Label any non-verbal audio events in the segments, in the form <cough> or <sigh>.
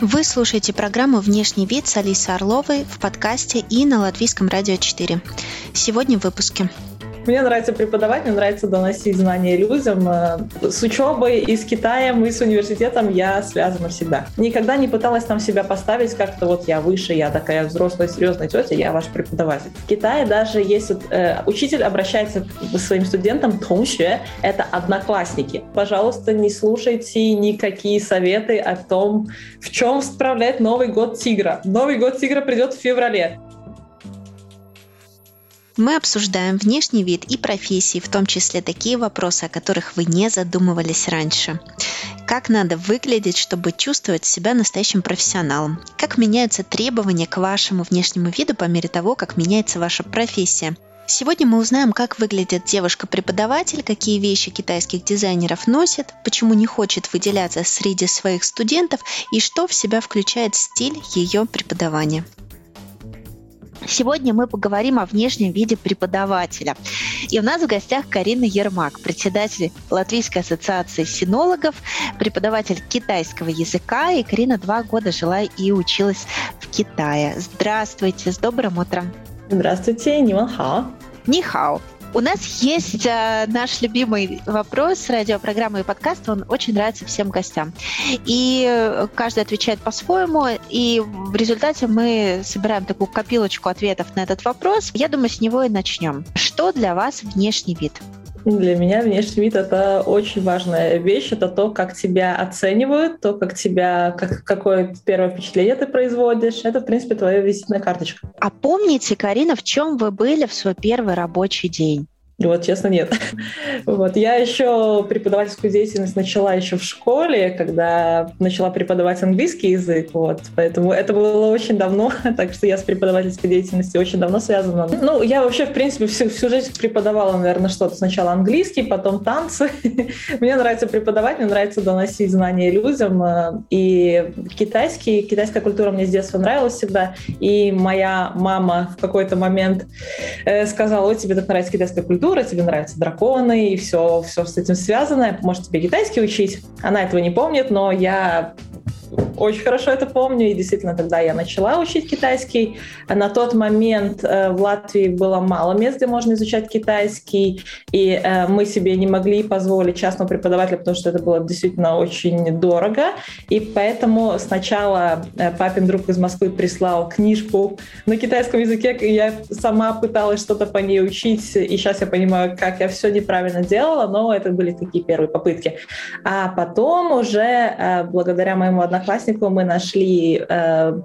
Вы слушаете программу «Внешний вид» с Алисой Орловой в подкасте и на Латвийском радио 4. Сегодня в выпуске. Мне нравится преподавать, мне нравится доносить знания людям. Э, с учебой и с Китаем, и с университетом я связана всегда. Никогда не пыталась там себя поставить как-то вот я выше, я такая взрослая, серьезная тетя, я ваш преподаватель. В Китае даже если э, учитель обращается к своим студентам, тонще, это одноклассники. Пожалуйста, не слушайте никакие советы о том, в чем справлять Новый год тигра. Новый год тигра придет в феврале. Мы обсуждаем внешний вид и профессии, в том числе такие вопросы, о которых вы не задумывались раньше. Как надо выглядеть, чтобы чувствовать себя настоящим профессионалом? Как меняются требования к вашему внешнему виду по мере того, как меняется ваша профессия? Сегодня мы узнаем, как выглядит девушка-преподаватель, какие вещи китайских дизайнеров носит, почему не хочет выделяться среди своих студентов и что в себя включает стиль ее преподавания. Сегодня мы поговорим о внешнем виде преподавателя. И у нас в гостях Карина Ермак, председатель Латвийской ассоциации синологов, преподаватель китайского языка. И Карина два года жила и училась в Китае. Здравствуйте, с добрым утром. Здравствуйте, Нихао. Нихао. У нас есть э, наш любимый вопрос радиопрограммы и подкаста. Он очень нравится всем гостям. И каждый отвечает по-своему. И в результате мы собираем такую копилочку ответов на этот вопрос. Я думаю, с него и начнем. Что для вас внешний вид? Для меня внешний вид — это очень важная вещь. Это то, как тебя оценивают, то, как тебя, как, какое первое впечатление ты производишь. Это, в принципе, твоя визитная карточка. А помните, Карина, в чем вы были в свой первый рабочий день? Вот, честно, нет. Вот. Я еще преподавательскую деятельность начала еще в школе, когда начала преподавать английский язык. Вот. Поэтому это было очень давно, <laughs> так что я с преподавательской деятельностью очень давно связана. Ну, я вообще, в принципе, всю, всю жизнь преподавала, наверное, что-то. Сначала английский, потом танцы. <laughs> мне нравится преподавать, мне нравится доносить знания людям. И китайский, китайская культура мне с детства нравилась всегда. И моя мама в какой-то момент э, сказала, ой, тебе так нравится китайская культура, культура, тебе нравятся драконы и все, все с этим связанное. Может, тебе китайский учить? Она этого не помнит, но я очень хорошо это помню, и действительно тогда я начала учить китайский. На тот момент э, в Латвии было мало мест, где можно изучать китайский, и э, мы себе не могли позволить частного преподавателя, потому что это было действительно очень дорого, и поэтому сначала э, папин друг из Москвы прислал книжку на китайском языке, и я сама пыталась что-то по ней учить, и сейчас я понимаю, как я все неправильно делала, но это были такие первые попытки. А потом уже благодаря моему однокласснику однокласснику мы нашли э,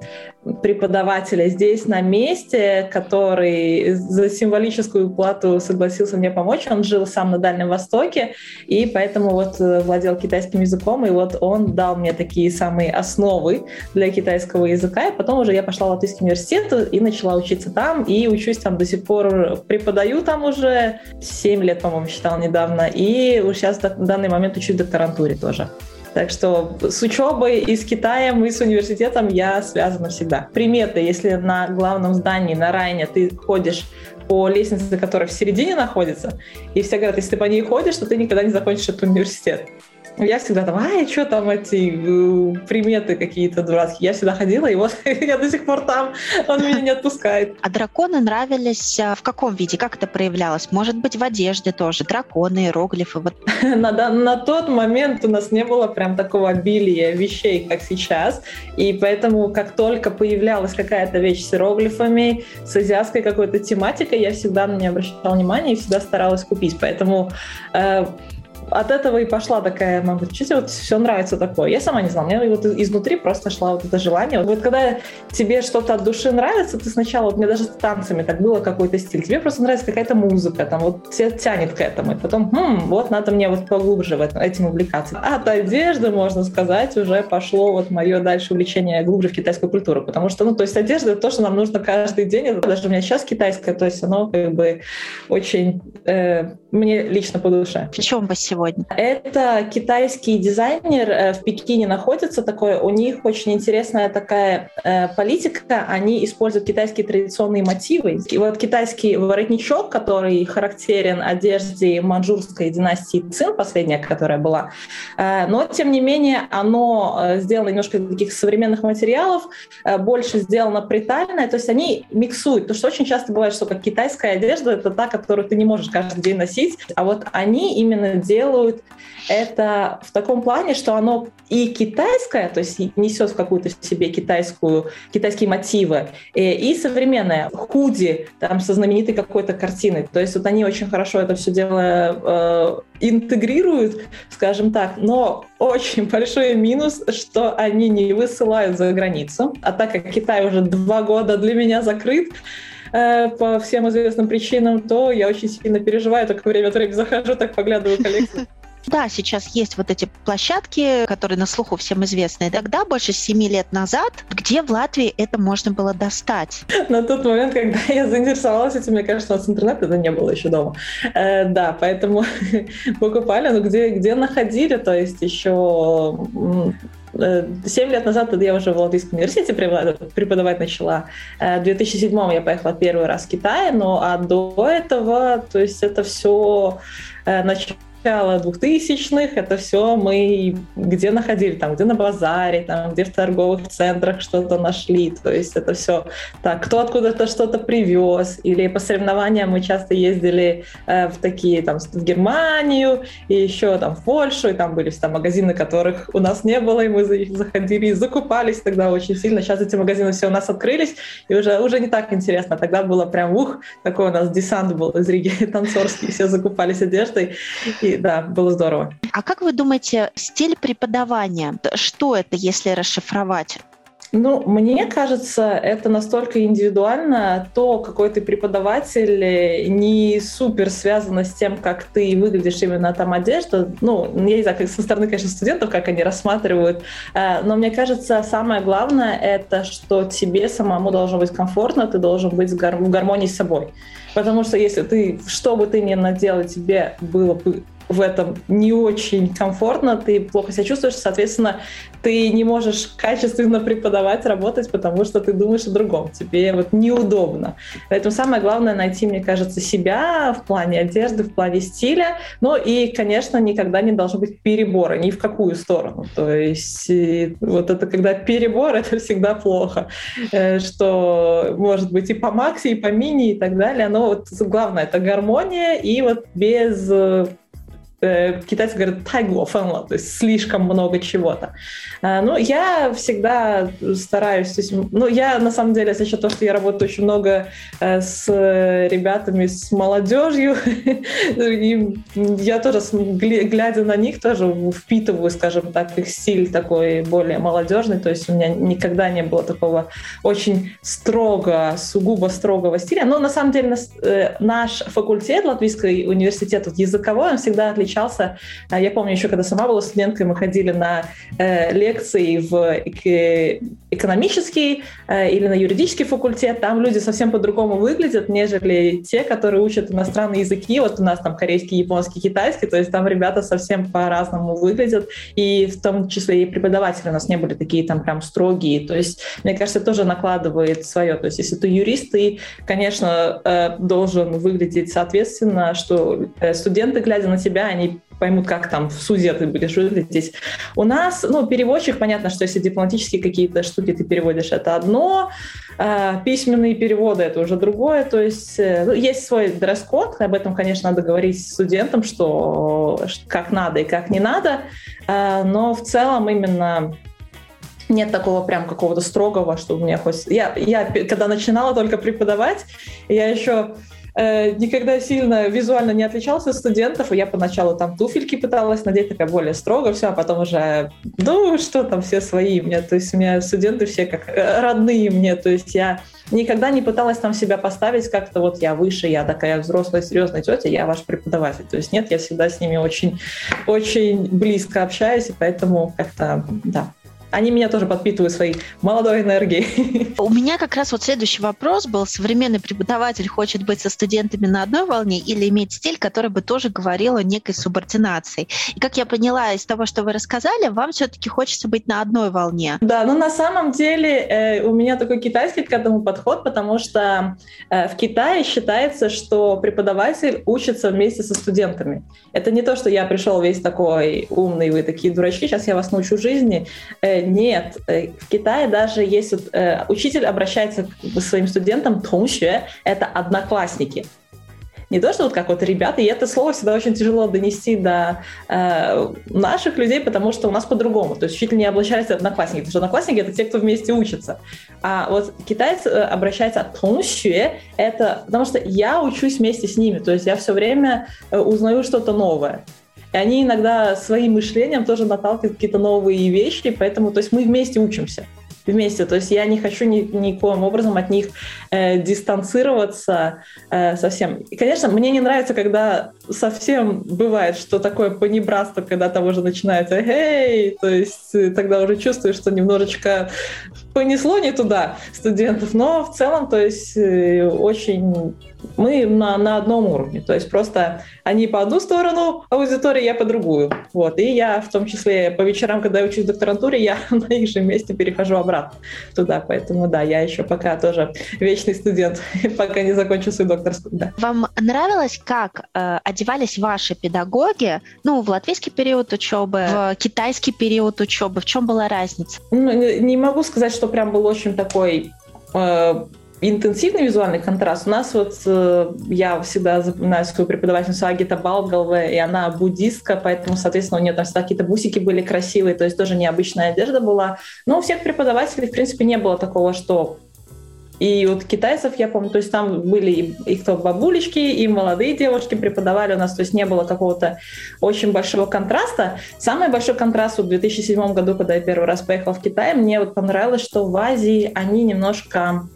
преподавателя здесь на месте, который за символическую плату согласился мне помочь. Он жил сам на Дальнем Востоке, и поэтому вот э, владел китайским языком, и вот он дал мне такие самые основы для китайского языка, и потом уже я пошла в Латвийский университет и начала учиться там, и учусь там до сих пор, преподаю там уже 7 лет, по-моему, считал недавно, и сейчас в данный момент учусь в докторантуре тоже. Так что с учебой и с Китаем, и с университетом я связана всегда. Приметы, если на главном здании, на Райне, ты ходишь по лестнице, которая в середине находится, и все говорят, если ты по ней ходишь, то ты никогда не закончишь этот университет. Я всегда там, ай, что там эти э, приметы какие-то дурацкие. Я всегда ходила, и вот <laughs> я до сих пор там, он меня не отпускает. А драконы нравились а, в каком виде? Как это проявлялось? Может быть, в одежде тоже? Драконы, иероглифы? Вот. <laughs> на, на тот момент у нас не было прям такого обилия вещей, как сейчас. И поэтому, как только появлялась какая-то вещь с иероглифами, с азиатской какой-то тематикой, я всегда на нее обращала внимание и всегда старалась купить. Поэтому э, от этого и пошла такая, мама что вот все нравится такое? Я сама не знала, мне вот изнутри просто шла вот это желание. Вот когда тебе что-то от души нравится, ты сначала, вот мне даже с танцами так было какой-то стиль, тебе просто нравится какая-то музыка, там вот тебя тянет к этому, и потом, хм, вот надо мне вот поглубже в этом, этим увлекаться. От одежды, можно сказать, уже пошло вот мое дальше увлечение глубже в китайскую культуру, потому что, ну, то есть одежда — это то, что нам нужно каждый день, это даже у меня сейчас китайская, то есть оно как бы очень э, мне лично по душе. В чем вы сегодня? Это китайский дизайнер э, в Пекине находится такой. У них очень интересная такая э, политика. Они используют китайские традиционные мотивы. И вот китайский воротничок, который характерен одежде манчжурской династии Цин, последняя, которая была. Э, но, тем не менее, оно сделано немножко из таких современных материалов, больше сделано притальное. То есть они миксуют. Потому что очень часто бывает, что как китайская одежда — это та, которую ты не можешь каждый день носить. А вот они именно делают это в таком плане, что оно и китайское, то есть несет в какую-то в себе китайскую, китайские мотивы, и, и современное, худи, там со знаменитой какой-то картиной. То есть вот они очень хорошо это все дело э, интегрируют, скажем так, но очень большой минус, что они не высылают за границу. А так как Китай уже два года для меня закрыт, э, по всем известным причинам, то я очень сильно переживаю, только время от времени захожу, так поглядываю коллекцию. <laughs> Да, сейчас есть вот эти площадки, которые на слуху всем известны. Тогда, больше семи лет назад, где в Латвии это можно было достать? На тот момент, когда <laughs> я заинтересовалась этим, мне кажется, у нас интернета это не было еще дома. Э, да, поэтому <laughs> покупали, но где, где находили, то есть еще 7 лет назад я уже в Латвийском университете преподавать начала. Э, в 2007 я поехала первый раз в Китай, но а до этого, то есть это все э, начало начала 2000-х это все мы где находили, там, где на базаре, там, где в торговых центрах что-то нашли. То есть это все так, кто откуда-то что-то привез. Или по соревнованиям мы часто ездили э, в такие, там, в Германию и еще там в Польшу, и там были там магазины, которых у нас не было, и мы заходили и закупались тогда очень сильно. Сейчас эти магазины все у нас открылись, и уже, уже не так интересно. Тогда было прям, ух, такой у нас десант был из Риги <laughs> танцорский, все закупались одеждой, и да, было здорово. А как вы думаете, стиль преподавания, что это, если расшифровать? Ну, мне кажется, это настолько индивидуально. То, какой ты преподаватель, не супер связано с тем, как ты выглядишь именно там одежда. Ну, я не знаю, как со стороны, конечно, студентов, как они рассматривают. Э, но мне кажется, самое главное — это что тебе самому должно быть комфортно, ты должен быть в гармонии с собой. Потому что если ты, что бы ты ни наделал, тебе было бы в этом не очень комфортно, ты плохо себя чувствуешь, соответственно, ты не можешь качественно преподавать, работать, потому что ты думаешь о другом, тебе вот неудобно. Поэтому самое главное найти, мне кажется, себя в плане одежды, в плане стиля, ну и, конечно, никогда не должно быть перебора ни в какую сторону. То есть вот это когда перебор, это всегда плохо, э, что может быть и по макси, и по мини, и так далее, но вот главное — это гармония, и вот без Э, китайцы говорят тайго фэнла, то есть слишком много чего-то. А, ну, я всегда стараюсь, то есть, ну, я на самом деле, за счет того, что я работаю очень много э, с ребятами, с молодежью, <laughs> и я тоже, глядя на них, тоже впитываю, скажем так, их стиль такой более молодежный, то есть у меня никогда не было такого очень строго, сугубо строгого стиля, но на самом деле э, наш факультет, Латвийский университет вот, языковой, он всегда отличался. А, я помню еще, когда сама была студенткой, мы ходили на э, лекции в экономический э, или на юридический факультет. Там люди совсем по-другому выглядят, нежели те, которые учат иностранные языки. Вот у нас там корейский, японский, китайский. То есть там ребята совсем по-разному выглядят. И в том числе и преподаватели у нас не были такие там прям строгие. То есть, мне кажется, тоже накладывает свое. То есть, если ты юрист, ты, конечно, э, должен выглядеть соответственно, что э, студенты, глядя на тебя, они поймут, как там в суде ты будешь выглядеть. У нас, ну, переводчик, понятно, что если дипломатические какие-то штуки ты переводишь, это одно, а письменные переводы — это уже другое, то есть э, ну, есть свой дресс-код, об этом, конечно, надо говорить студентам, что как надо и как не надо, а, но в целом именно нет такого прям какого-то строгого, что у меня хоть... Я, я когда начинала только преподавать, я еще Э, никогда сильно визуально не отличался от студентов, и я поначалу там туфельки пыталась надеть, такая более строго, все, а потом уже, ну, что там, все свои мне, то есть у меня студенты все как э, родные мне, то есть я никогда не пыталась там себя поставить как-то вот я выше, я такая взрослая, серьезная тетя, я ваш преподаватель. То есть нет, я всегда с ними очень, очень близко общаюсь, и поэтому как-то, да, они меня тоже подпитывают своей молодой энергией. <laughs> У меня как раз вот следующий вопрос был. Современный преподаватель хочет быть со студентами на одной волне или иметь стиль, который бы тоже говорил о некой субординации? И как я поняла из того, что вы рассказали, вам все-таки хочется быть на одной волне. Да, ну на самом деле э, у меня такой китайский к этому подход, потому что э, в Китае считается, что преподаватель учится вместе со студентами. Это не то, что я пришел весь такой умный, вы такие дурачки, сейчас я вас научу жизни. Э, нет, э, в Китае даже есть э, учитель обращается к своим студентам, тонще, это одноклассники не то, что вот как вот ребята, и это слово всегда очень тяжело донести до э, наших людей, потому что у нас по-другому. То есть учитель не обращается одноклассники, потому что одноклассники — это те, кто вместе учится. А вот китайцы э, обращаются тонще, это потому что я учусь вместе с ними, то есть я все время узнаю что-то новое. И они иногда своим мышлением тоже наталкивают какие-то новые вещи, поэтому то есть мы вместе учимся вместе. То есть я не хочу ни, никоим образом от них э, дистанцироваться э, совсем. И, конечно, мне не нравится, когда совсем бывает, что такое понебратство, когда того же начинается «Эй!», то есть э, тогда уже чувствуешь, что немножечко понесло не туда студентов, но в целом, то есть э, очень мы на, на одном уровне. То есть просто они по одну сторону аудитории, я по другую. Вот. И я в том числе по вечерам, когда я учусь в докторантуре, я <laughs> на их же месте перехожу обратно туда. Поэтому да, я еще пока тоже вечный студент, <laughs> пока не закончу свою докторскую. Да. Вам нравилось, как э, одевались ваши педагоги ну, в латвийский период учебы, в китайский период учебы? В чем была разница? Ну, не могу сказать, что прям был очень такой э, интенсивный визуальный контраст. У нас вот э, я всегда запоминаю свою преподавательницу Агита Балгалве, и она буддистка, поэтому, соответственно, у нее там всегда какие-то бусики были красивые, то есть тоже необычная одежда была. Но у всех преподавателей, в принципе, не было такого, что и вот китайцев, я помню, то есть там были и кто бабулечки, и молодые девушки преподавали у нас, то есть не было какого-то очень большого контраста. Самый большой контраст вот в 2007 году, когда я первый раз поехала в Китай, мне вот понравилось, что в Азии они немножко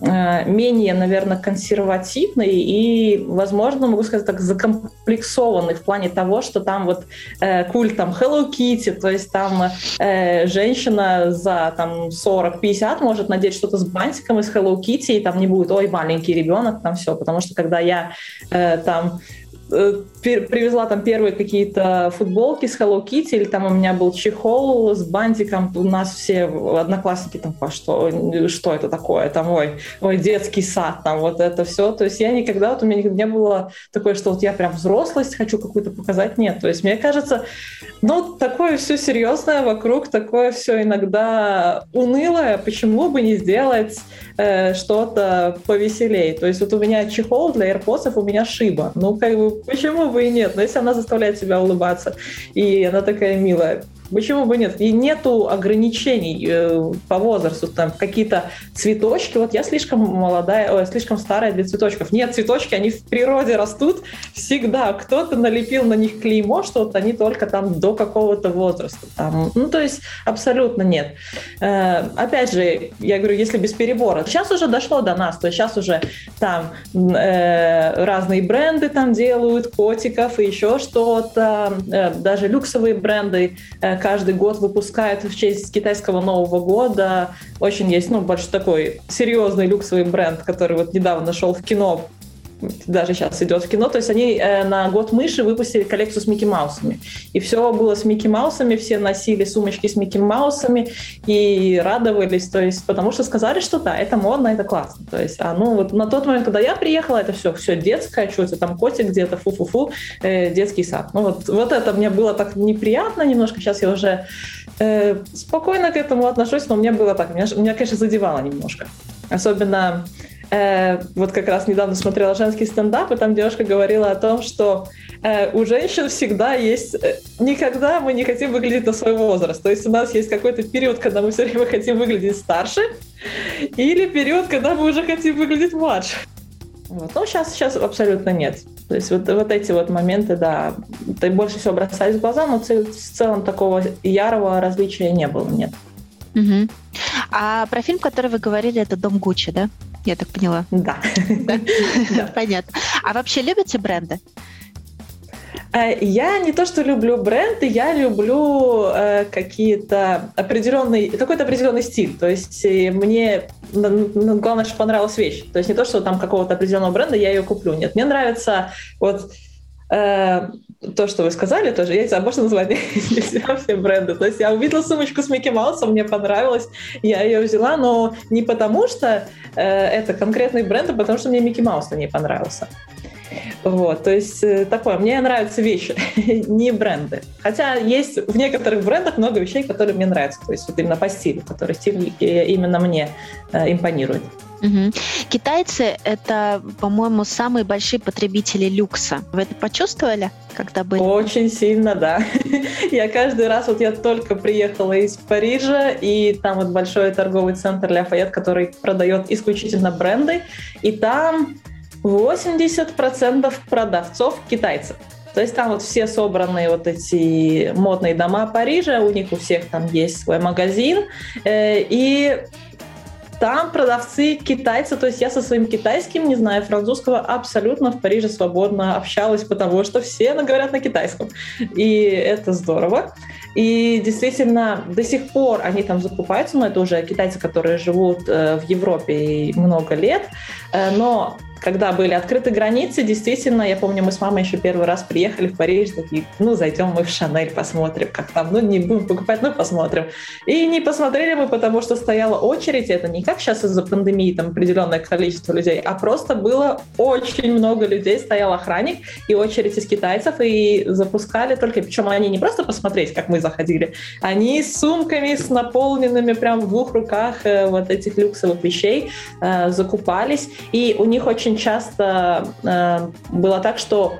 менее, наверное, консервативный и, возможно, могу сказать так, закомплексованный в плане того, что там вот э, культ там Hello Kitty, то есть там э, женщина за там 40-50 может надеть что-то с бантиком из Hello Kitty, и там не будет, ой, маленький ребенок, там все, потому что когда я э, там Э, привезла там первые какие-то футболки с Hello Kitty, или там у меня был чехол с бантиком, у нас все одноклассники там, по что, что это такое, там, ой, ой, детский сад, там, вот это все, то есть я никогда, вот у меня не было такое, что вот я прям взрослость хочу какую-то показать, нет, то есть мне кажется, ну, такое все серьезное вокруг, такое все иногда унылое, почему бы не сделать э, что-то повеселее, то есть вот у меня чехол для AirPods, у меня шиба, ну, как бы почему бы и нет? Но если она заставляет себя улыбаться, и она такая милая, Почему бы нет? И нету ограничений э, по возрасту, там какие-то цветочки. Вот я слишком молодая, ой, слишком старая для цветочков. Нет, цветочки, они в природе растут всегда. Кто-то налепил на них клеймо, что вот они только там до какого-то возраста. Там, ну, то есть абсолютно нет. Э, опять же, я говорю, если без перебора. Сейчас уже дошло до нас, то есть сейчас уже там э, разные бренды там делают, котиков и еще что-то. Э, даже люксовые бренды э, каждый год выпускает в честь китайского Нового года. Очень есть, ну, больше такой серьезный люксовый бренд, который вот недавно шел в кино даже сейчас идет в кино. То есть они э, на год мыши выпустили коллекцию с Микки Маусами. И все было с Микки Маусами, все носили сумочки с Микки Маусами и радовались, то есть потому что сказали, что да, это модно, это классно. То есть, а ну вот на тот момент, когда я приехала, это все, все детское, что это там котик где-то, фу-фу-фу, э, детский сад. Ну вот, вот это мне было так неприятно немножко, сейчас я уже э, спокойно к этому отношусь, но мне было так, меня, меня конечно, задевало немножко. Особенно Э, вот как раз недавно смотрела женский стендап, и там девушка говорила о том, что э, у женщин всегда есть... Э, никогда мы не хотим выглядеть на свой возраст. То есть у нас есть какой-то период, когда мы все время хотим выглядеть старше, или период, когда мы уже хотим выглядеть младше. Вот. Но сейчас, сейчас абсолютно нет. То есть вот, вот эти вот моменты, да, ты больше всего бросались в глаза, но в целом такого ярого различия не было, нет. Угу. А про фильм, который вы говорили, это «Дом Гуччи», да? Я так поняла. Да. <laughs> <laughs> Понятно. А вообще любите бренды? Э, я не то, что люблю бренды, я люблю э, какие-то определенный, какой-то определенный стиль. То есть э, мне главное, что понравилась вещь. То есть не то, что там какого-то определенного бренда я ее куплю. Нет, мне нравится вот то, что вы сказали, тоже, я не знаю, можно назвать <laughs> все бренды. То есть я увидела сумочку с Микки Маусом, мне понравилось, я ее взяла, но не потому, что э, это конкретный бренд, а потому что мне Микки Маус не понравился. Вот, то есть э, такое, мне нравятся вещи, <laughs> не бренды. Хотя есть в некоторых брендах много вещей, которые мне нравятся, то есть вот именно по стилю, который стиль именно мне э, импонирует. Угу. Китайцы — это, по-моему, самые большие потребители люкса. Вы это почувствовали, когда были? Очень сильно, да. <laughs> я каждый раз, вот я только приехала из Парижа, и там вот большой торговый центр Ля который продает исключительно бренды, и там 80% продавцов китайцев. То есть там вот все собранные вот эти модные дома Парижа, у них у всех там есть свой магазин, э, и там продавцы китайцы, то есть я со своим китайским, не знаю французского, абсолютно в Париже свободно общалась, потому что все говорят на китайском. И это здорово. И действительно, до сих пор они там закупаются, но это уже китайцы, которые живут э, в Европе много лет. Э, но когда были открыты границы, действительно, я помню, мы с мамой еще первый раз приехали в Париж, такие, ну, зайдем мы в Шанель, посмотрим, как там, ну, не будем покупать, ну, посмотрим. И не посмотрели мы, потому что стояла очередь, это не как сейчас из-за пандемии, там, определенное количество людей, а просто было очень много людей, стоял охранник и очередь из китайцев, и запускали только, причем они не просто посмотреть, как мы заходили, они с сумками, с наполненными прям в двух руках э, вот этих люксовых вещей э, закупались, и у них очень очень часто э, было так, что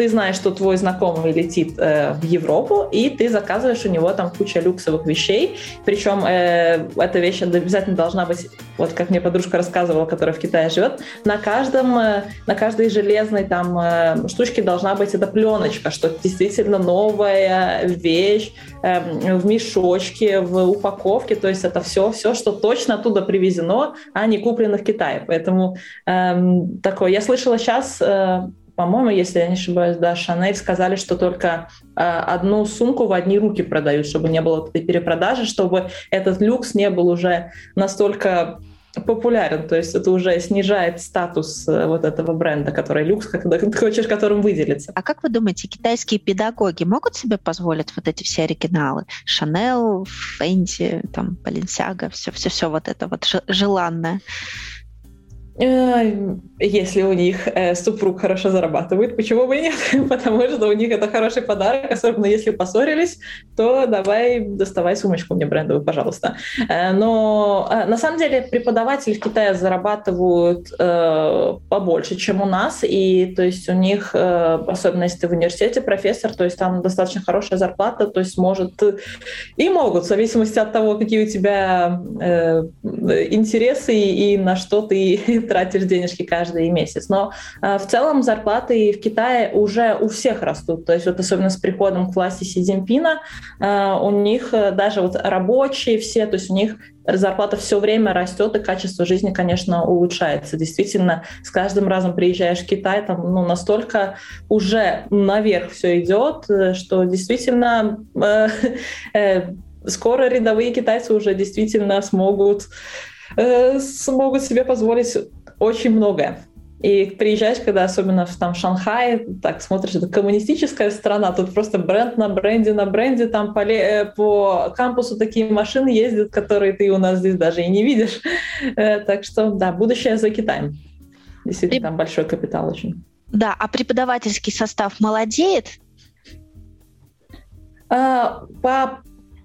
ты знаешь, что твой знакомый летит э, в Европу, и ты заказываешь у него там куча люксовых вещей. Причем э, эта вещь обязательно должна быть, вот как мне подружка рассказывала, которая в Китае живет, на каждом, э, на каждой железной там э, штучке должна быть эта пленочка, что действительно новая вещь э, в мешочке, в упаковке. То есть это все, все, что точно оттуда привезено, а не куплено в Китае. Поэтому э, такое. Я слышала сейчас э, по-моему, если я не ошибаюсь, да, Шанель сказали, что только э, одну сумку в одни руки продают, чтобы не было этой перепродажи, чтобы этот люкс не был уже настолько популярен, то есть это уже снижает статус э, вот этого бренда, который люкс, <laughs> когда ты хочешь которым выделиться. А как вы думаете, китайские педагоги могут себе позволить вот эти все оригиналы? Шанел, Фенди, там, Баленсиага, все-все-все вот это вот желанное? Если у них э, супруг хорошо зарабатывает, почему бы и нет? <laughs> Потому что у них это хороший подарок, особенно если поссорились, то давай доставай сумочку мне брендовую, пожалуйста. Э, но э, на самом деле преподаватели в Китае зарабатывают побольше, чем у нас, и то есть у них, особенно если в университете профессор, то есть там достаточно хорошая зарплата, то есть может и могут, в зависимости от того, какие у тебя интересы и на что ты <laughs> тратишь денежки каждый месяц. Но э, в целом зарплаты в Китае уже у всех растут. То есть вот особенно с приходом к власти Си Цзиньпина э, у них э, даже вот рабочие все, то есть у них зарплата все время растет, и качество жизни, конечно, улучшается. Действительно, с каждым разом приезжаешь в Китай, там ну, настолько уже наверх все идет, э, что действительно э, <laughs> э, скоро рядовые китайцы уже действительно смогут э, смогут себе позволить очень многое. И приезжаешь, когда особенно в там, Шанхае, так смотришь, это коммунистическая страна, тут просто бренд на бренде на бренде, там по, э, по кампусу такие машины ездят, которые ты у нас здесь даже и не видишь. <laughs> Э, так что, да, будущее за Китаем. Действительно, там большой капитал очень. Да, а преподавательский состав молодеет? А, по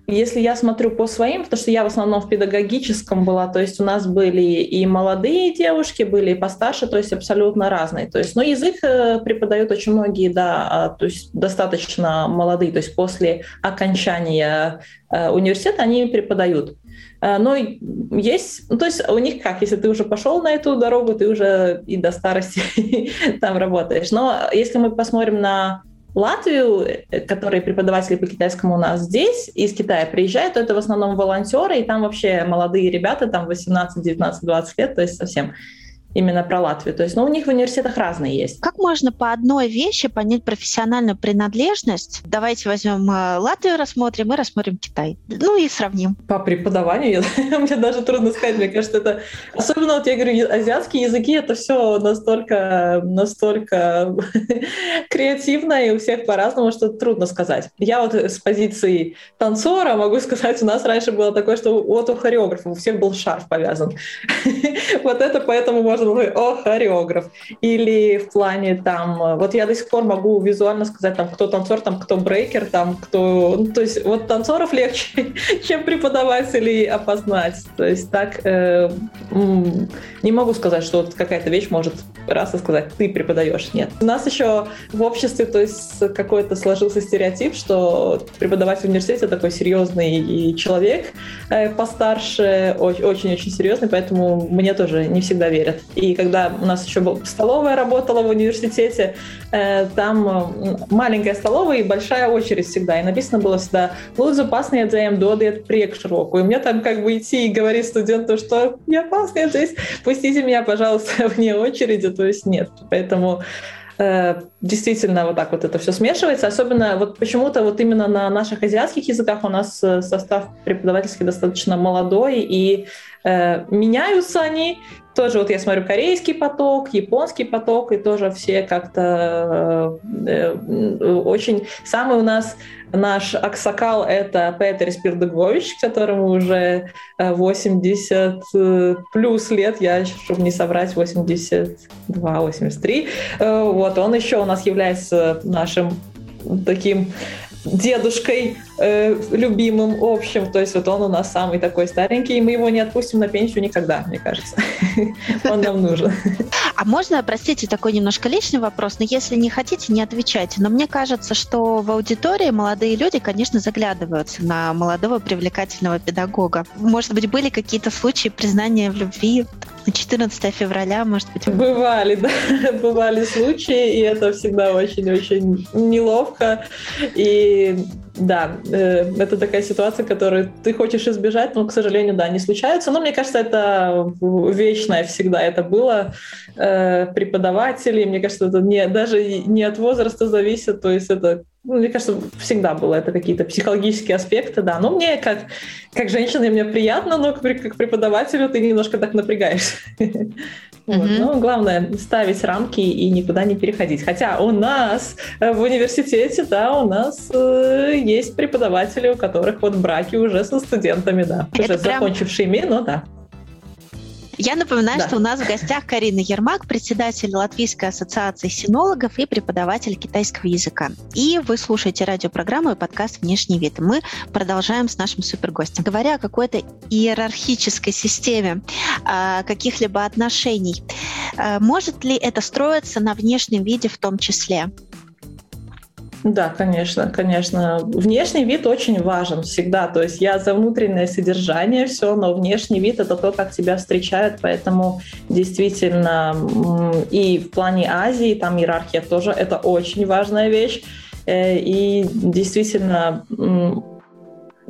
если я смотрю по своим, потому что я в основном в педагогическом была, то есть у нас были и молодые девушки, были и постарше, то есть абсолютно разные. То есть, но язык э, преподают очень многие, да, а, то есть достаточно молодые, то есть после окончания э, университета они преподают. Э, но есть, ну, то есть у них как, если ты уже пошел на эту дорогу, ты уже и до старости <laughs> там работаешь. Но если мы посмотрим на Латвию, э, которые преподаватели по китайскому у нас здесь, из Китая приезжают, то это в основном волонтеры, и там вообще молодые ребята, там 18, 19, 20 лет, то есть совсем. Именно про Латвию. То есть, ну, у них в университетах разные есть. Как можно по одной вещи понять профессиональную принадлежность? Давайте возьмем э, Латвию, рассмотрим и рассмотрим Китай. Ну и сравним. По преподаванию <laughs> мне даже трудно сказать. Мне кажется, это... Особенно, вот я говорю, азиатские языки, это все настолько, настолько <laughs> креативно, и у всех по-разному, что трудно сказать. Я вот с позиции танцора могу сказать, у нас раньше было такое, что вот у хореографа у всех был шарф повязан. <laughs> Вот это поэтому можно было о, хореограф. Или в плане там, вот я до сих пор могу визуально сказать, там, кто танцор, там, кто брейкер, там, кто... Ну, то есть вот танцоров легче, <laughs> чем преподавателей опознать. То есть так э, не могу сказать, что вот какая-то вещь может раз и сказать, ты преподаешь. Нет. У нас еще в обществе, то есть какой-то сложился стереотип, что преподаватель в университете такой серьезный человек э, постарше, очень-очень серьезный, поэтому мне тоже не всегда верят. И когда у нас еще была столовая работала в университете, э, там маленькая столовая и большая очередь всегда. И написано было всегда «Лūdzu, pasniedziējiem dodiet priekšroku». И мне там как бы идти и говорить студенту, что я pasniedzējs, пустите меня, пожалуйста, <laughs> вне очереди. То есть нет. Поэтому Э, действительно вот так вот это все смешивается. Особенно вот почему-то вот именно на наших азиатских языках у нас э, состав преподавательский достаточно молодой, и э, меняются они. Тоже вот я смотрю корейский поток, японский поток, и тоже все как-то э, э, очень... Самый у нас наш аксакал — это Петер Спирдогович, которому уже 80 э, плюс лет, я, чтобы не соврать, 82-83. Вот, он еще у нас является нашим таким дедушкой э, любимым общим. То есть вот он у нас самый такой старенький, и мы его не отпустим на пенсию никогда, мне кажется. <laughs> Он нам нужен. А можно, простите, такой немножко личный вопрос, но если не хотите, не отвечайте. Но мне кажется, что в аудитории молодые люди, конечно, заглядываются на молодого привлекательного педагога. Может быть, были какие-то случаи признания в любви на 14 февраля, может быть? Бывали, да, <laughs> бывали случаи, и это всегда очень-очень неловко. И да, э, это такая ситуация, которую ты хочешь избежать, но, к сожалению, да, не случается. Но мне кажется, это вечное всегда это было. Э, преподаватели, мне кажется, это не, даже не от возраста зависит, то есть это ну, мне кажется, всегда было это какие-то психологические аспекты, да. Но мне как, как женщина, мне приятно, но как преподавателю ты немножко так напрягаешься. <laughs> Вот. Mm-hmm. Ну, главное ставить рамки и никуда не переходить. Хотя у нас в университете, да, у нас э, есть преподаватели, у которых вот браки уже со студентами, да, Это уже прям... закончившими, но да. Я напоминаю, да. что у нас в гостях Карина Ермак, председатель Латвийской ассоциации синологов и преподаватель китайского языка. И вы слушаете радиопрограмму и подкаст «Внешний вид». Мы продолжаем с нашим супергостем. Говоря о какой-то иерархической системе а, каких-либо отношений, а, может ли это строиться на внешнем виде в том числе? Да, конечно, конечно. Внешний вид очень важен всегда. То есть я за внутреннее содержание все, но внешний вид это то, как тебя встречают, поэтому действительно и в плане Азии там иерархия тоже это очень важная вещь. Э, и действительно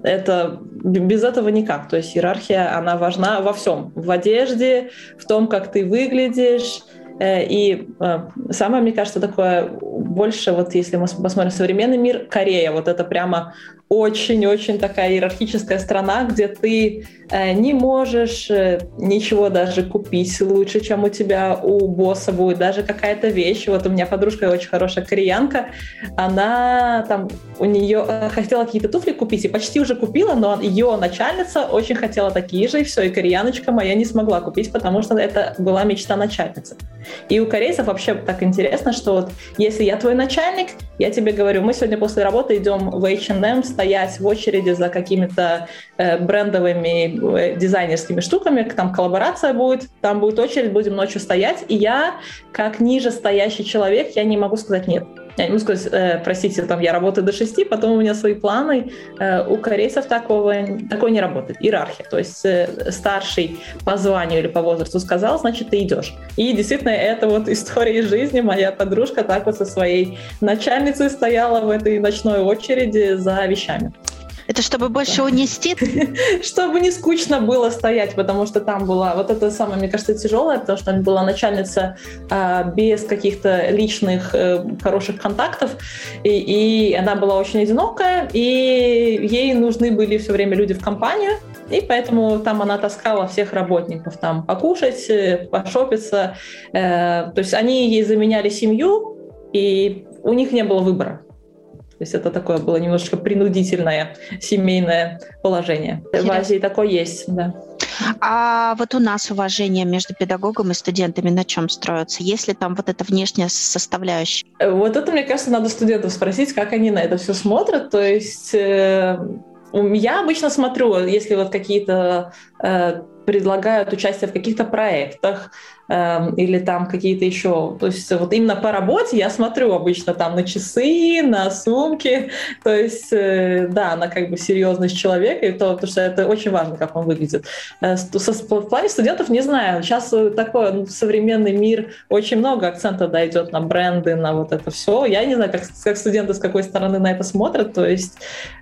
это без этого никак. То есть иерархия, она важна во всем. В одежде, в том, как ты выглядишь, Э, и э, самое, мне кажется, такое больше, вот если мы посмотрим современный мир, Корея, вот это прямо очень-очень такая иерархическая страна, где ты э, не можешь э, ничего даже купить лучше, чем у тебя у босса будет, даже какая-то вещь. Вот у меня подружка очень хорошая кореянка, она там, у нее э, хотела какие-то туфли купить и почти уже купила, но ее начальница очень хотела такие же, и все, и кореяночка моя не смогла купить, потому что это была мечта начальницы. И у корейцев вообще так интересно, что вот если я твой начальник, я тебе говорю, мы сегодня после работы идем в H&M стоять в очереди за какими-то э, брендовыми э, дизайнерскими штуками, там коллаборация будет, там будет очередь, будем ночью стоять, и я, как ниже стоящий человек, я не могу сказать нет. Я не могу сказать, э, простите, там я работаю до 6, потом у меня свои планы. Э, у корейцев такого, такое не работает. Иерархия. То есть э, старший по званию или по возрасту сказал, значит, ты идешь. И действительно, это вот история из жизни. Моя подружка так вот со своей начальницей стояла в этой ночной очереди за вещами. Это чтобы больше унести? <laughs> Чтобы не скучно было стоять, потому что там была, вот это самое, мне кажется, тяжелое, потому что была начальница а, без каких-то личных э, хороших контактов, и, и она была очень одинокая, и ей нужны были все время люди в компанию, и поэтому там она таскала всех работников там покушать, э, пошопиться. Э, то есть они ей заменяли семью, и у них не было выбора. То есть это такое было немножко принудительное семейное положение. Интересно. В Азии такое есть, да. А вот у нас уважение между педагогом и студентами на чем строится? Есть ли там вот эта внешняя составляющая? Э, вот это, мне кажется, надо студентов спросить, как они на это все смотрят. То есть э, я обычно смотрю, если вот какие-то э, предлагают участие в каких-то проектах или там какие-то еще, то есть вот именно по работе я смотрю обычно там на часы, на сумки, то есть э, да, на как бы серьезность человека, и то, потому что это очень важно, как он выглядит. Э, в плане студентов не знаю, сейчас такой современный мир, очень много акцента да, идет на бренды, на вот это все. Я не знаю, как, как студенты с какой стороны на это смотрят, то есть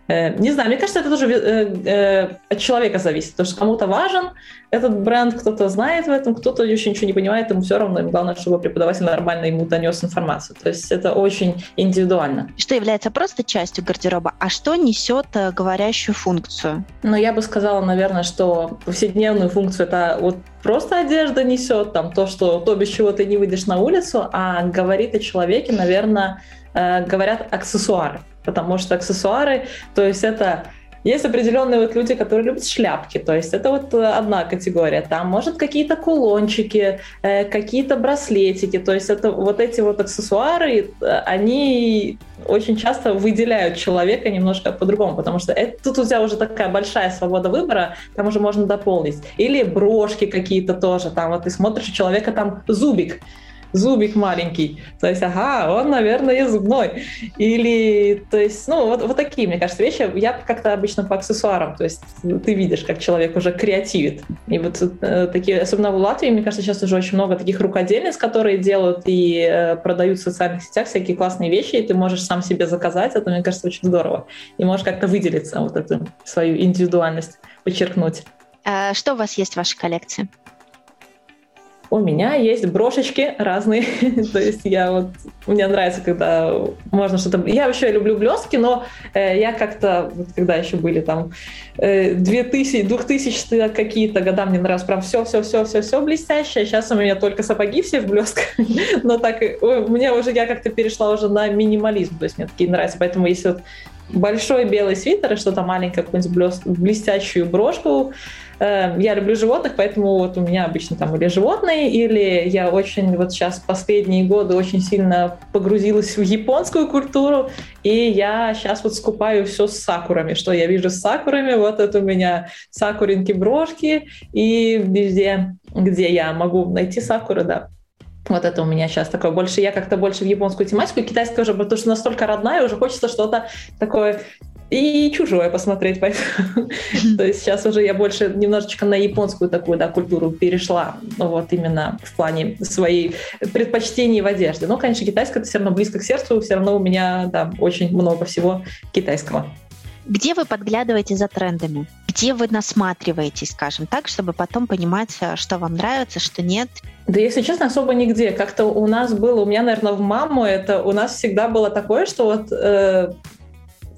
э, не знаю, мне кажется, это тоже от человека зависит, потому что кому-то важен этот бренд, кто-то знает в этом, кто-то еще ничего не понимает, ему все равно, им главное, чтобы преподаватель нормально ему донес информацию. То есть это очень индивидуально. Что является просто частью гардероба, а что несет э, говорящую функцию? Ну, я бы сказала, наверное, что повседневную функцию это вот просто одежда несет, там то, что то, без чего ты не выйдешь на улицу, а говорит о человеке, наверное, э, говорят аксессуары. Потому что аксессуары, то есть это есть определенные вот люди, которые любят шляпки, то есть это вот э, одна категория. Там, может, какие-то кулончики, э, какие-то браслетики, то есть это вот эти вот аксессуары, э, они очень часто выделяют человека немножко по-другому, потому что это, тут у тебя уже такая большая свобода выбора, там уже можно дополнить. Или брошки какие-то тоже, там вот ты смотришь у человека там зубик, зубик маленький. То есть, ага, он, наверное, зубной. Или, то есть, ну, вот, вот такие, мне кажется, вещи. Я как-то обычно по аксессуарам, то есть ты видишь, как человек уже креативит. И вот э, такие, особенно в Латвии, мне кажется, сейчас уже очень много таких рукодельниц, которые делают и э, продают в социальных сетях всякие классные вещи, и ты можешь сам себе заказать. Это, мне кажется, очень здорово. И можешь как-то выделиться, вот эту свою индивидуальность подчеркнуть. А что у вас есть в вашей коллекции? У меня есть брошечки разные. <laughs> То есть я вот, мне нравится, когда можно что-то... Я вообще люблю блестки, но э, я как-то, когда еще были там э, 2000, 2000 какие-то года, мне нравилось прям все-все-все-все-все блестящее. Сейчас у меня только сапоги все в блестках. <laughs> но так, мне уже, я как-то перешла уже на минимализм. То есть мне такие нравятся. Поэтому если вот большой белый свитер и что-то маленькое, какую-нибудь блестящую брошку, Э, я люблю животных, поэтому вот у меня обычно там или животные, или я очень вот сейчас последние годы очень сильно погрузилась в японскую культуру, и я сейчас вот скупаю все с сакурами. Что я вижу с сакурами? Вот это у меня сакуринки-брошки, и везде, где я могу найти сакуры, да, вот это у меня сейчас такое больше, я как-то больше в японскую тематику, и китайскую уже, потому что настолько родная, уже хочется что-то такое и чужое посмотреть. Поэтому. <laughs> То есть сейчас уже я больше немножечко на японскую такую да, культуру перешла, вот именно в плане своей предпочтений в одежде. Но, конечно, китайская это все равно близко к сердцу, все равно у меня да, очень много всего китайского. Где вы подглядываете за трендами? Где вы насматриваетесь, скажем так, чтобы потом понимать, э, что вам нравится, что нет? Да, если честно, особо нигде. Как-то у нас было, у меня, наверное, в маму это у нас всегда было такое, что вот э,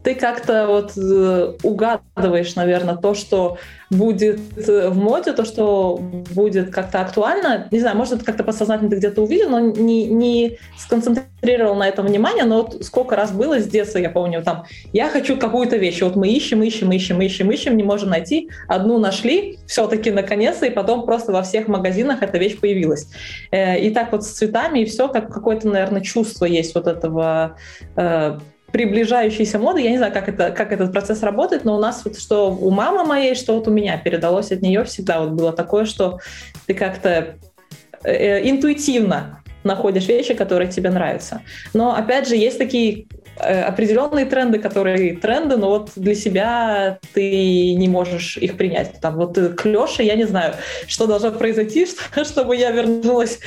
ты как-то вот э, угадываешь, наверное, то, что будет э, в моде, то, что будет как-то актуально. Не знаю, может, это как-то подсознательно ты где-то увидел, но не, не сконцентрировал на этом внимание. Но вот сколько раз было с детства, я помню, там, я хочу какую-то вещь. Вот мы ищем, ищем, ищем, ищем, ищем, не можем найти. Одну нашли, все-таки наконец-то, и потом просто во всех магазинах эта вещь появилась. Э, и так вот с цветами и все, как какое-то, наверное, чувство есть вот этого приближающейся моды. Я не знаю, как, это, как этот процесс работает, но у нас вот что у мамы моей, что вот у меня передалось от нее всегда вот было такое, что ты как-то э, интуитивно находишь вещи, которые тебе нравятся. Но опять же, есть такие определенные тренды, которые тренды, но вот для себя ты не можешь их принять. Там вот к Лёше, я не знаю, что должно произойти, <laughs> чтобы я вернулась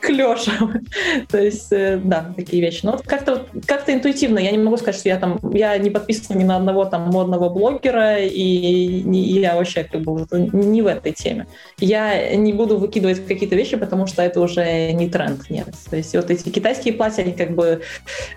к Лёше. <laughs> То есть, э, да, такие вещи. Но вот как-то как интуитивно, я не могу сказать, что я там, я не подписана ни на одного там модного блогера, и я вообще как бы не в этой теме. Я не буду выкидывать какие-то вещи, потому что это уже не тренд, нет. То есть вот эти китайские платья, они как бы...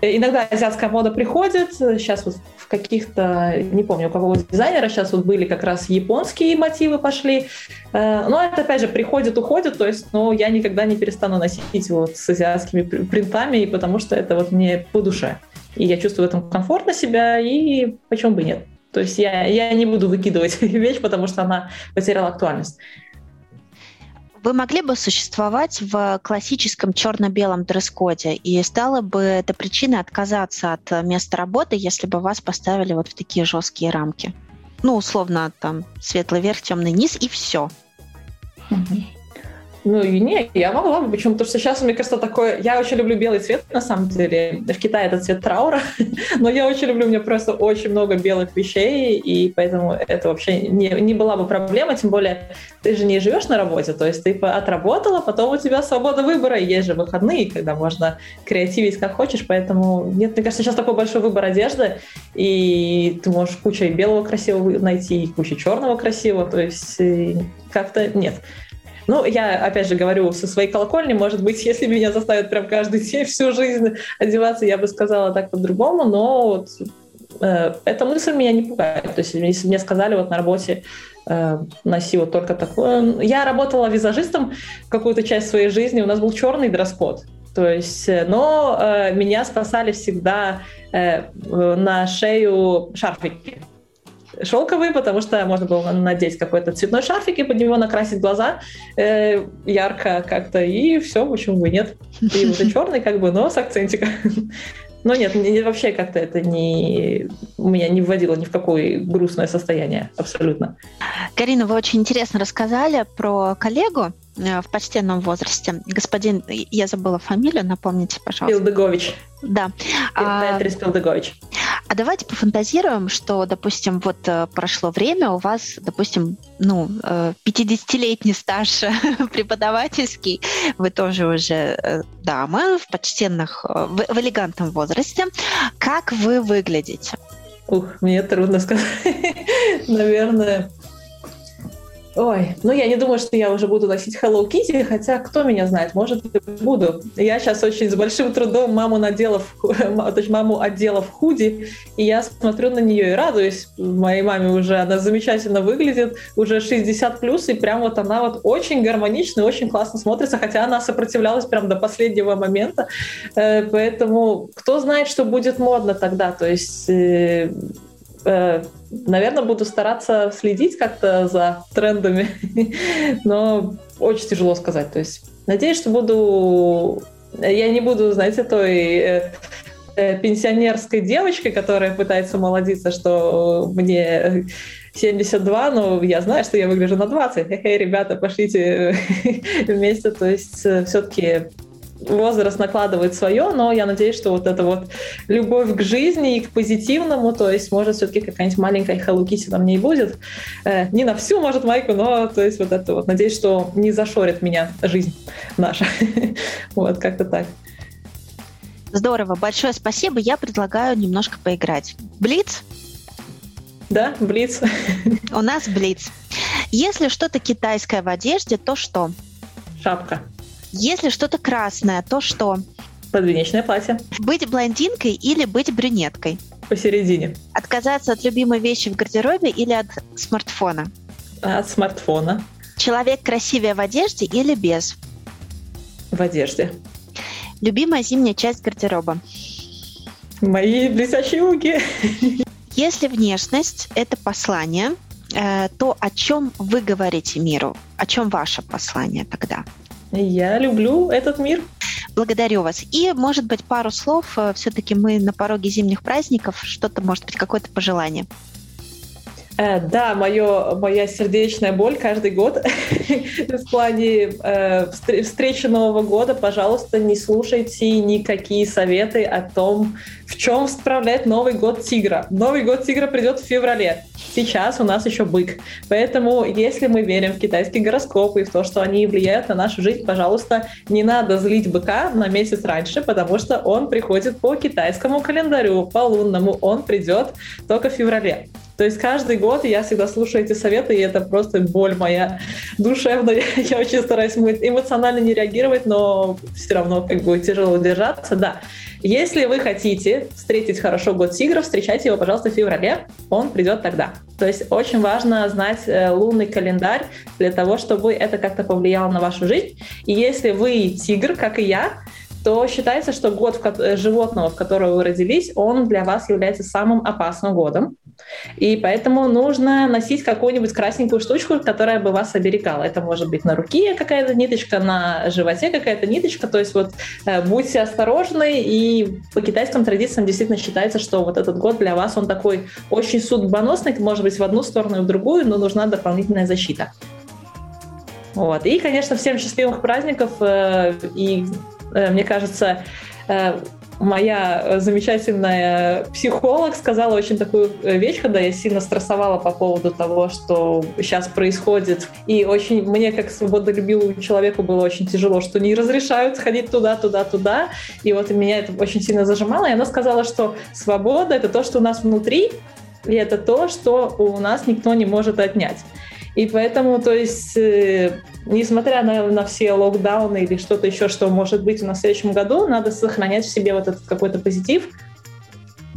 Иногда азиатская мода приходит, сейчас вот в каких-то, не помню, у какого дизайнера сейчас вот были как раз японские мотивы пошли, э, но это опять же приходит, уходит, то есть, ну, я никогда не перестану носить вот с азиатскими принтами, потому что это вот мне по душе. И я чувствую в этом комфортно себя, и почему бы нет. То есть я, я не буду выкидывать <laughs> вещь, потому что она потеряла актуальность. Вы могли бы существовать в классическом черно-белом дресс-коде, и стало бы это причиной отказаться от места работы, если бы вас поставили вот в такие жесткие рамки? Ну, условно, там, светлый верх, темный низ, и все. Ну, и не, я могла бы, почему? Потому что сейчас, мне кажется, такое... Я очень люблю белый цвет, на самом деле. В Китае это цвет траура, <laughs> но я очень люблю, у меня просто очень много белых вещей, и поэтому это вообще не, не была бы проблема, тем более ты же не живешь на работе, то есть ты отработала, потом у тебя свобода выбора, и есть же выходные, когда можно креативить как хочешь, поэтому нет, мне кажется, сейчас такой большой выбор одежды, и ты можешь кучу белого красивого найти, и кучу черного красивого, то есть э, как-то нет. Ну, я, опять же, говорю со своей колокольни, может быть, <laughs> если меня заставят прям каждый день всю жизнь одеваться, я бы сказала так по-другому, но вот э, эта мысль меня не пугает. То есть, если мне сказали вот на работе, э, носи вот только такое. Я работала визажистом какую-то часть своей жизни, у нас был черный дресс-код. То есть, э, но э, меня спасали всегда э, на шею шарфики шелковый, потому что можно было надеть какой-то цветной шарфик и под него накрасить глаза э, ярко как-то, и все, почему бы нет. И уже <laughs> черный, как бы, но с акцентиком. Но нет, не, вообще как-то это не меня не вводило ни в какое грустное состояние, абсолютно. Карина, вы очень интересно рассказали про коллегу в почтенном возрасте. Господин, я забыла фамилию, напомните, пожалуйста. Пилдыгович. Да. Петрис Пилдыгович. А давайте пофантазируем, что, допустим, вот э, прошло время, у вас, допустим, ну, 50-летний э, стаж <laughs> преподавательский, вы тоже уже э, дама в почтенных, в, в элегантном возрасте. Как вы выглядите? Ух, мне трудно сказать. <laughs> Наверное, Ой, ну я не думаю, что я уже буду носить Hello Kitty, хотя кто меня знает, может и буду. Я сейчас очень с большим трудом маму надела, в, <laughs> точнее, маму одела в худи, и я смотрю на нее и радуюсь. Моей маме уже она замечательно выглядит, уже 60 плюс, и прям вот она вот очень гармонично и очень классно смотрится, хотя она сопротивлялась прям до последнего момента. Э, поэтому кто знает, что будет модно тогда, то есть э, э, наверное, буду стараться следить как-то за трендами, <laughs> но очень тяжело сказать. То есть надеюсь, что буду... Я не буду, знаете, той э, э, пенсионерской девочкой, которая пытается молодиться, что мне 72, но я знаю, что я выгляжу на 20. Эй, ребята, пошлите <laughs> вместе. То есть э, все-таки возраст накладывает свое, но я надеюсь, что вот эта вот любовь к жизни и к позитивному, то есть может все-таки какая-нибудь маленькая Hello Kitty на мне и будет. Э, не на всю, может, майку, но то есть вот это вот. Надеюсь, что не зашорит меня жизнь наша. <laughs> вот, как-то так. Здорово, большое спасибо. Я предлагаю немножко поиграть. Блиц? Да, блиц. У нас блиц. Если что-то китайское в одежде, то что? Шапка. Если что-то красное, то что? Подвенечное платье. Быть блондинкой или быть брюнеткой? Посередине. Отказаться от любимой вещи в гардеробе или от смартфона? От смартфона. Человек красивее в одежде или без? В одежде. Любимая зимняя часть гардероба? Мои блестящие руки. Если внешность – это послание, э, то о чем вы говорите миру? О чем ваше послание тогда? Я люблю этот мир. Благодарю вас. И, может быть, пару слов. Э, Все-таки мы на пороге зимних праздников. Что-то, может быть, какое-то пожелание. Э, да, мое, моя сердечная боль каждый год <laughs> в плане э, встречи Нового года. Пожалуйста, не слушайте никакие советы о том, в чем справлять Новый год тигра. Новый год тигра придет в феврале. Сейчас у нас еще бык. Поэтому, если мы верим в китайские гороскопы и в то, что они влияют на нашу жизнь, пожалуйста, не надо злить быка на месяц раньше, потому что он приходит по китайскому календарю, по лунному. Он придет только в феврале. То есть каждый год я всегда слушаю эти советы, и это просто боль моя душевная. <laughs> Я очень стараюсь эмоционально не реагировать, но все равно как бы тяжело держаться. Да, если вы хотите встретить хорошо год тигра, встречайте его, пожалуйста, в феврале. Он придет тогда. То есть очень важно знать э, лунный календарь для того, чтобы это как-то повлияло на вашу жизнь. И если вы тигр, как и я, то считается, что год э, животного, в которого вы родились, он для вас является самым опасным годом. И поэтому нужно носить какую-нибудь красненькую штучку, которая бы вас оберегала. Это может быть на руке какая-то ниточка, на животе какая-то ниточка. То есть вот э, будьте осторожны. И по китайским традициям действительно считается, что вот этот год для вас, он такой очень судьбоносный, может быть, в одну сторону и в другую, но нужна дополнительная защита. Вот. И, конечно, всем счастливых праздников. Э, и мне кажется, моя замечательная психолог сказала очень такую э, вещь, когда я сильно стрессовала по поводу того, что сейчас происходит. И очень мне, как свободолюбивому человеку, было очень тяжело, что не разрешают ходить туда, туда, туда. И вот меня это очень сильно зажимало. И она сказала, что свобода — это то, что у нас внутри, и это то, что у нас никто не может отнять. И поэтому, то есть, э, несмотря на, на все локдауны или что-то еще, что может быть у нас в следующем году, надо сохранять в себе вот этот какой-то позитив,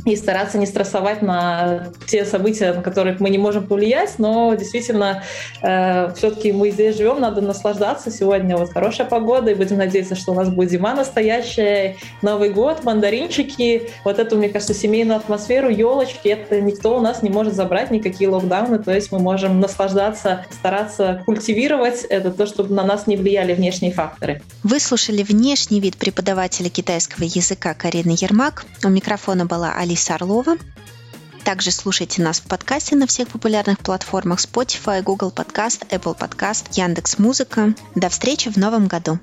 и стараться не стрессовать на те события, на которые мы не можем повлиять, но действительно э, все-таки мы здесь живем, надо наслаждаться. Сегодня вот хорошая погода, и будем надеяться, что у нас будет зима настоящая, Новый год, мандаринчики, вот эту, мне кажется, семейную атмосферу, елочки, это никто у нас не может забрать, никакие локдауны, то есть мы можем наслаждаться, стараться культивировать это то, чтобы на нас не влияли внешние факторы. Вы слушали внешний вид преподавателя китайского языка Карины Ермак. У микрофона была Али Алиса Орлова. Также слушайте нас в подкасте на всех популярных платформах Spotify, Google Podcast, Apple Podcast, Яндекс Музыка. До встречи в новом году!